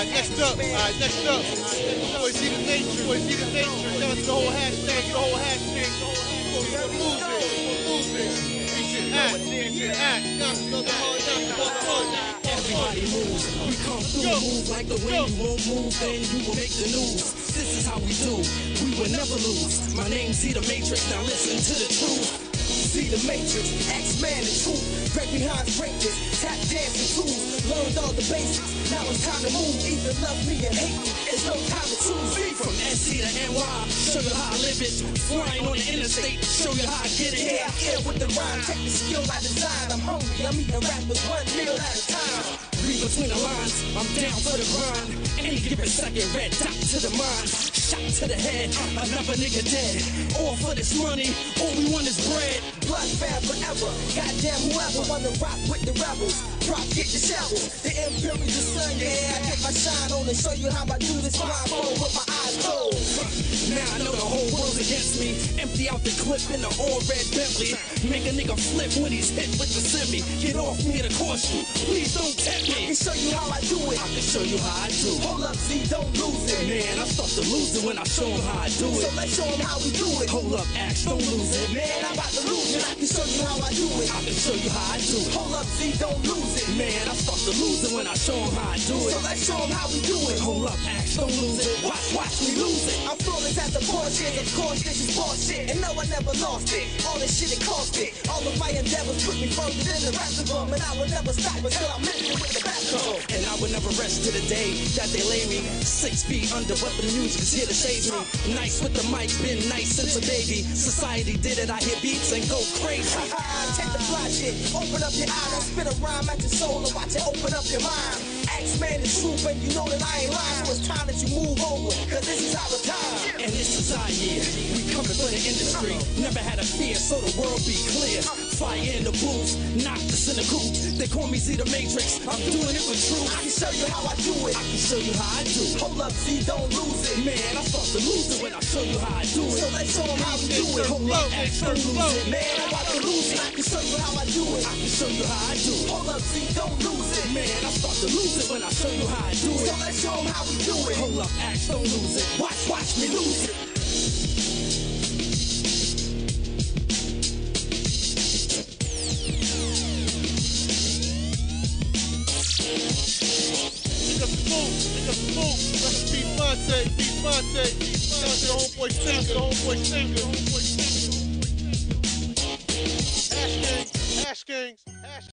Alright, next up, alright, next up. Boys see the nature, boys see the nature. Shout out to the whole hashtag, the whole hashtag. Lose it, lose it. You should act, you should act. Knock another hard, knock another hard. Everybody moves. We come through, move like the way you won't move, then you will make the news. This is how we do. We will never lose. My name's Z the Matrix. Now listen to the truth. Z the Matrix, X-Man and truth. Break behind breakers, tap dancing tools. Learned all the basics. Now it's time to move. Either love me or hate me. It's no time to choose. V from SC to NY. Show you how I live it. Flying on the interstate. Show you how I get it. Yeah, I with the rhyme. Check the skill I design. I'm hungry. I'm eating rappers one meal at a time. Read between the lines. I'm down for the grind. Any given second, red dot to the mind. Shot to the head. Another nigga dead. All for this money. All we want is bread. Blood fab forever. Goddamn whoever wanna rock with the rebels. Rock get the shovels. The imperial sun, yeah. I get my shine on and show you how I do this blindfold with my eyes Now I know the whole world's against me. Empty out the clip in the all red Bentley. Make a nigga flip when he's hit with the semi. Get off me to you. Please don't tempt me. I can show you how I do it. I can show you how I do. Hold up, Z, don't lose it. Man, I start to lose it when I show him how I do it. So let's show him how we do it. Hold up, Axe, don't lose it. Man, I'm about to lose it. I can show you how I do it. I can show you how I do it. Hold up, Z, don't lose it. Man, I start to lose it when I show him how I do it. So let's show him how we do it. Hold up, Axe, don't lose it. Watch, watch me lose it. I'm flawless at the Porsche. Of course, this is bullshit. And no, I never lost it. All this shit, it cost it. All of my endeavors put me further than the rest of them. And I will never stop until I'm in with the best of them. And I will never rest to the day that they lay me six feet under. But the music is here to save me. Nice with the mic, been nice since a baby. Society did it. I hear beats and go crazy. Take the fly shit, open up your eyes and spit a rhyme at your soul and watch it open up your mind. X-Man is truth and you know that I ain't lying. So it's time that you move over, cause this is our time. And this is our year. We coming for the industry. Never had a fear, so the world be clear. Fire in the booth, in the coop. They call me Z the Matrix. I'm doing it with truth. I can show you how I do it. I can show you how I do. Hold up, Z, don't lose it. Man, I start to lose it when I show you how I do it. So let's show them how we do it. Hold up, X, don't lose it. Man, I'm about to lose it. I can show you how I do it. I can show you how I do it. Hold up, Z, don't lose it. Man, I start to lose it when I show you how I do it. So let's show them how we do it. Hold up, X, don't lose it. Watch, watch me lose it. Pick up the move. Rest in peace, Monte, peace, Monte. Shout homeboy singer, homeboy singer, homeboy singer. Hash gangs, hash gangs, hash